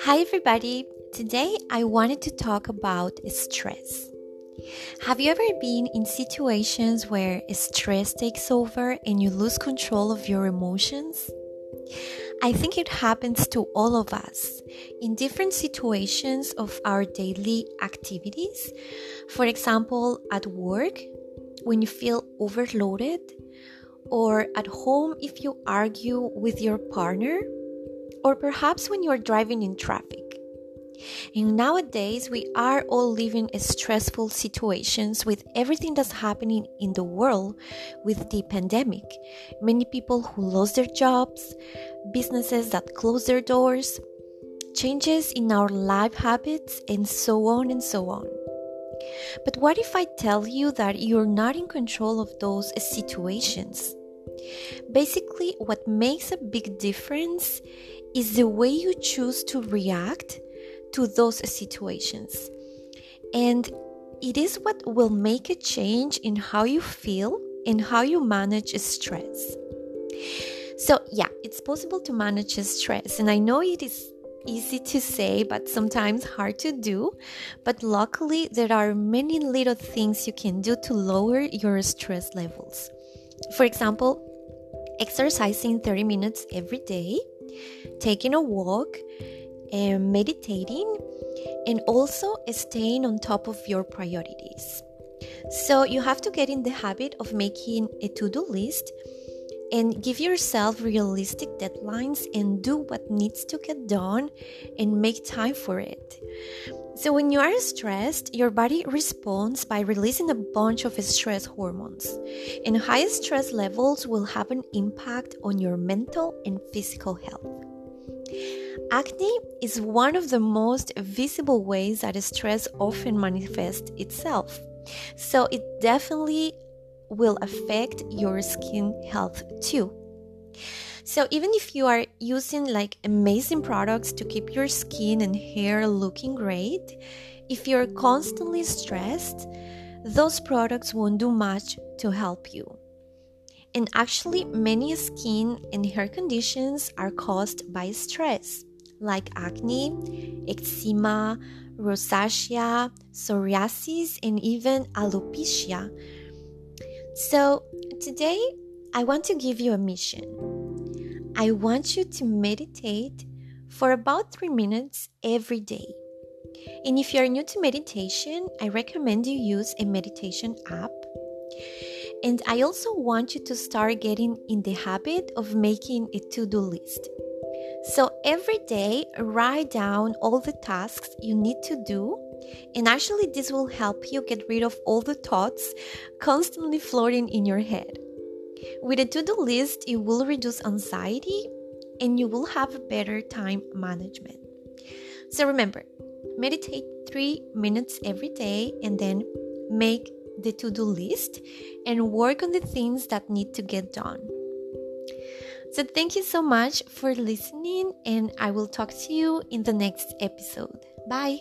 Hi, everybody. Today I wanted to talk about stress. Have you ever been in situations where stress takes over and you lose control of your emotions? I think it happens to all of us in different situations of our daily activities. For example, at work, when you feel overloaded, or at home if you argue with your partner or perhaps when you're driving in traffic. And nowadays, we are all living stressful situations with everything that's happening in the world with the pandemic. Many people who lost their jobs, businesses that closed their doors, changes in our life habits, and so on and so on. But what if I tell you that you're not in control of those situations? Basically, what makes a big difference is the way you choose to react to those situations. And it is what will make a change in how you feel and how you manage stress. So, yeah, it's possible to manage stress, and I know it is easy to say, but sometimes hard to do. But luckily, there are many little things you can do to lower your stress levels. For example, exercising 30 minutes every day, taking a walk, and meditating, and also staying on top of your priorities. So, you have to get in the habit of making a to do list and give yourself realistic deadlines and do what needs to get done and make time for it. So, when you are stressed, your body responds by releasing a bunch of stress hormones, and high stress levels will have an impact on your mental and physical health. Acne is one of the most visible ways that stress often manifests itself. So, it definitely will affect your skin health too. So, even if you are using like amazing products to keep your skin and hair looking great, if you're constantly stressed, those products won't do much to help you. And actually, many skin and hair conditions are caused by stress, like acne, eczema, rosacea, psoriasis, and even alopecia. So, today I want to give you a mission. I want you to meditate for about three minutes every day. And if you're new to meditation, I recommend you use a meditation app. And I also want you to start getting in the habit of making a to do list. So every day, write down all the tasks you need to do and actually, this will help you get rid of all the thoughts constantly floating in your head. With a to do list, it will reduce anxiety and you will have better time management. So remember, meditate three minutes every day and then make the to do list and work on the things that need to get done. So, thank you so much for listening, and I will talk to you in the next episode. Bye.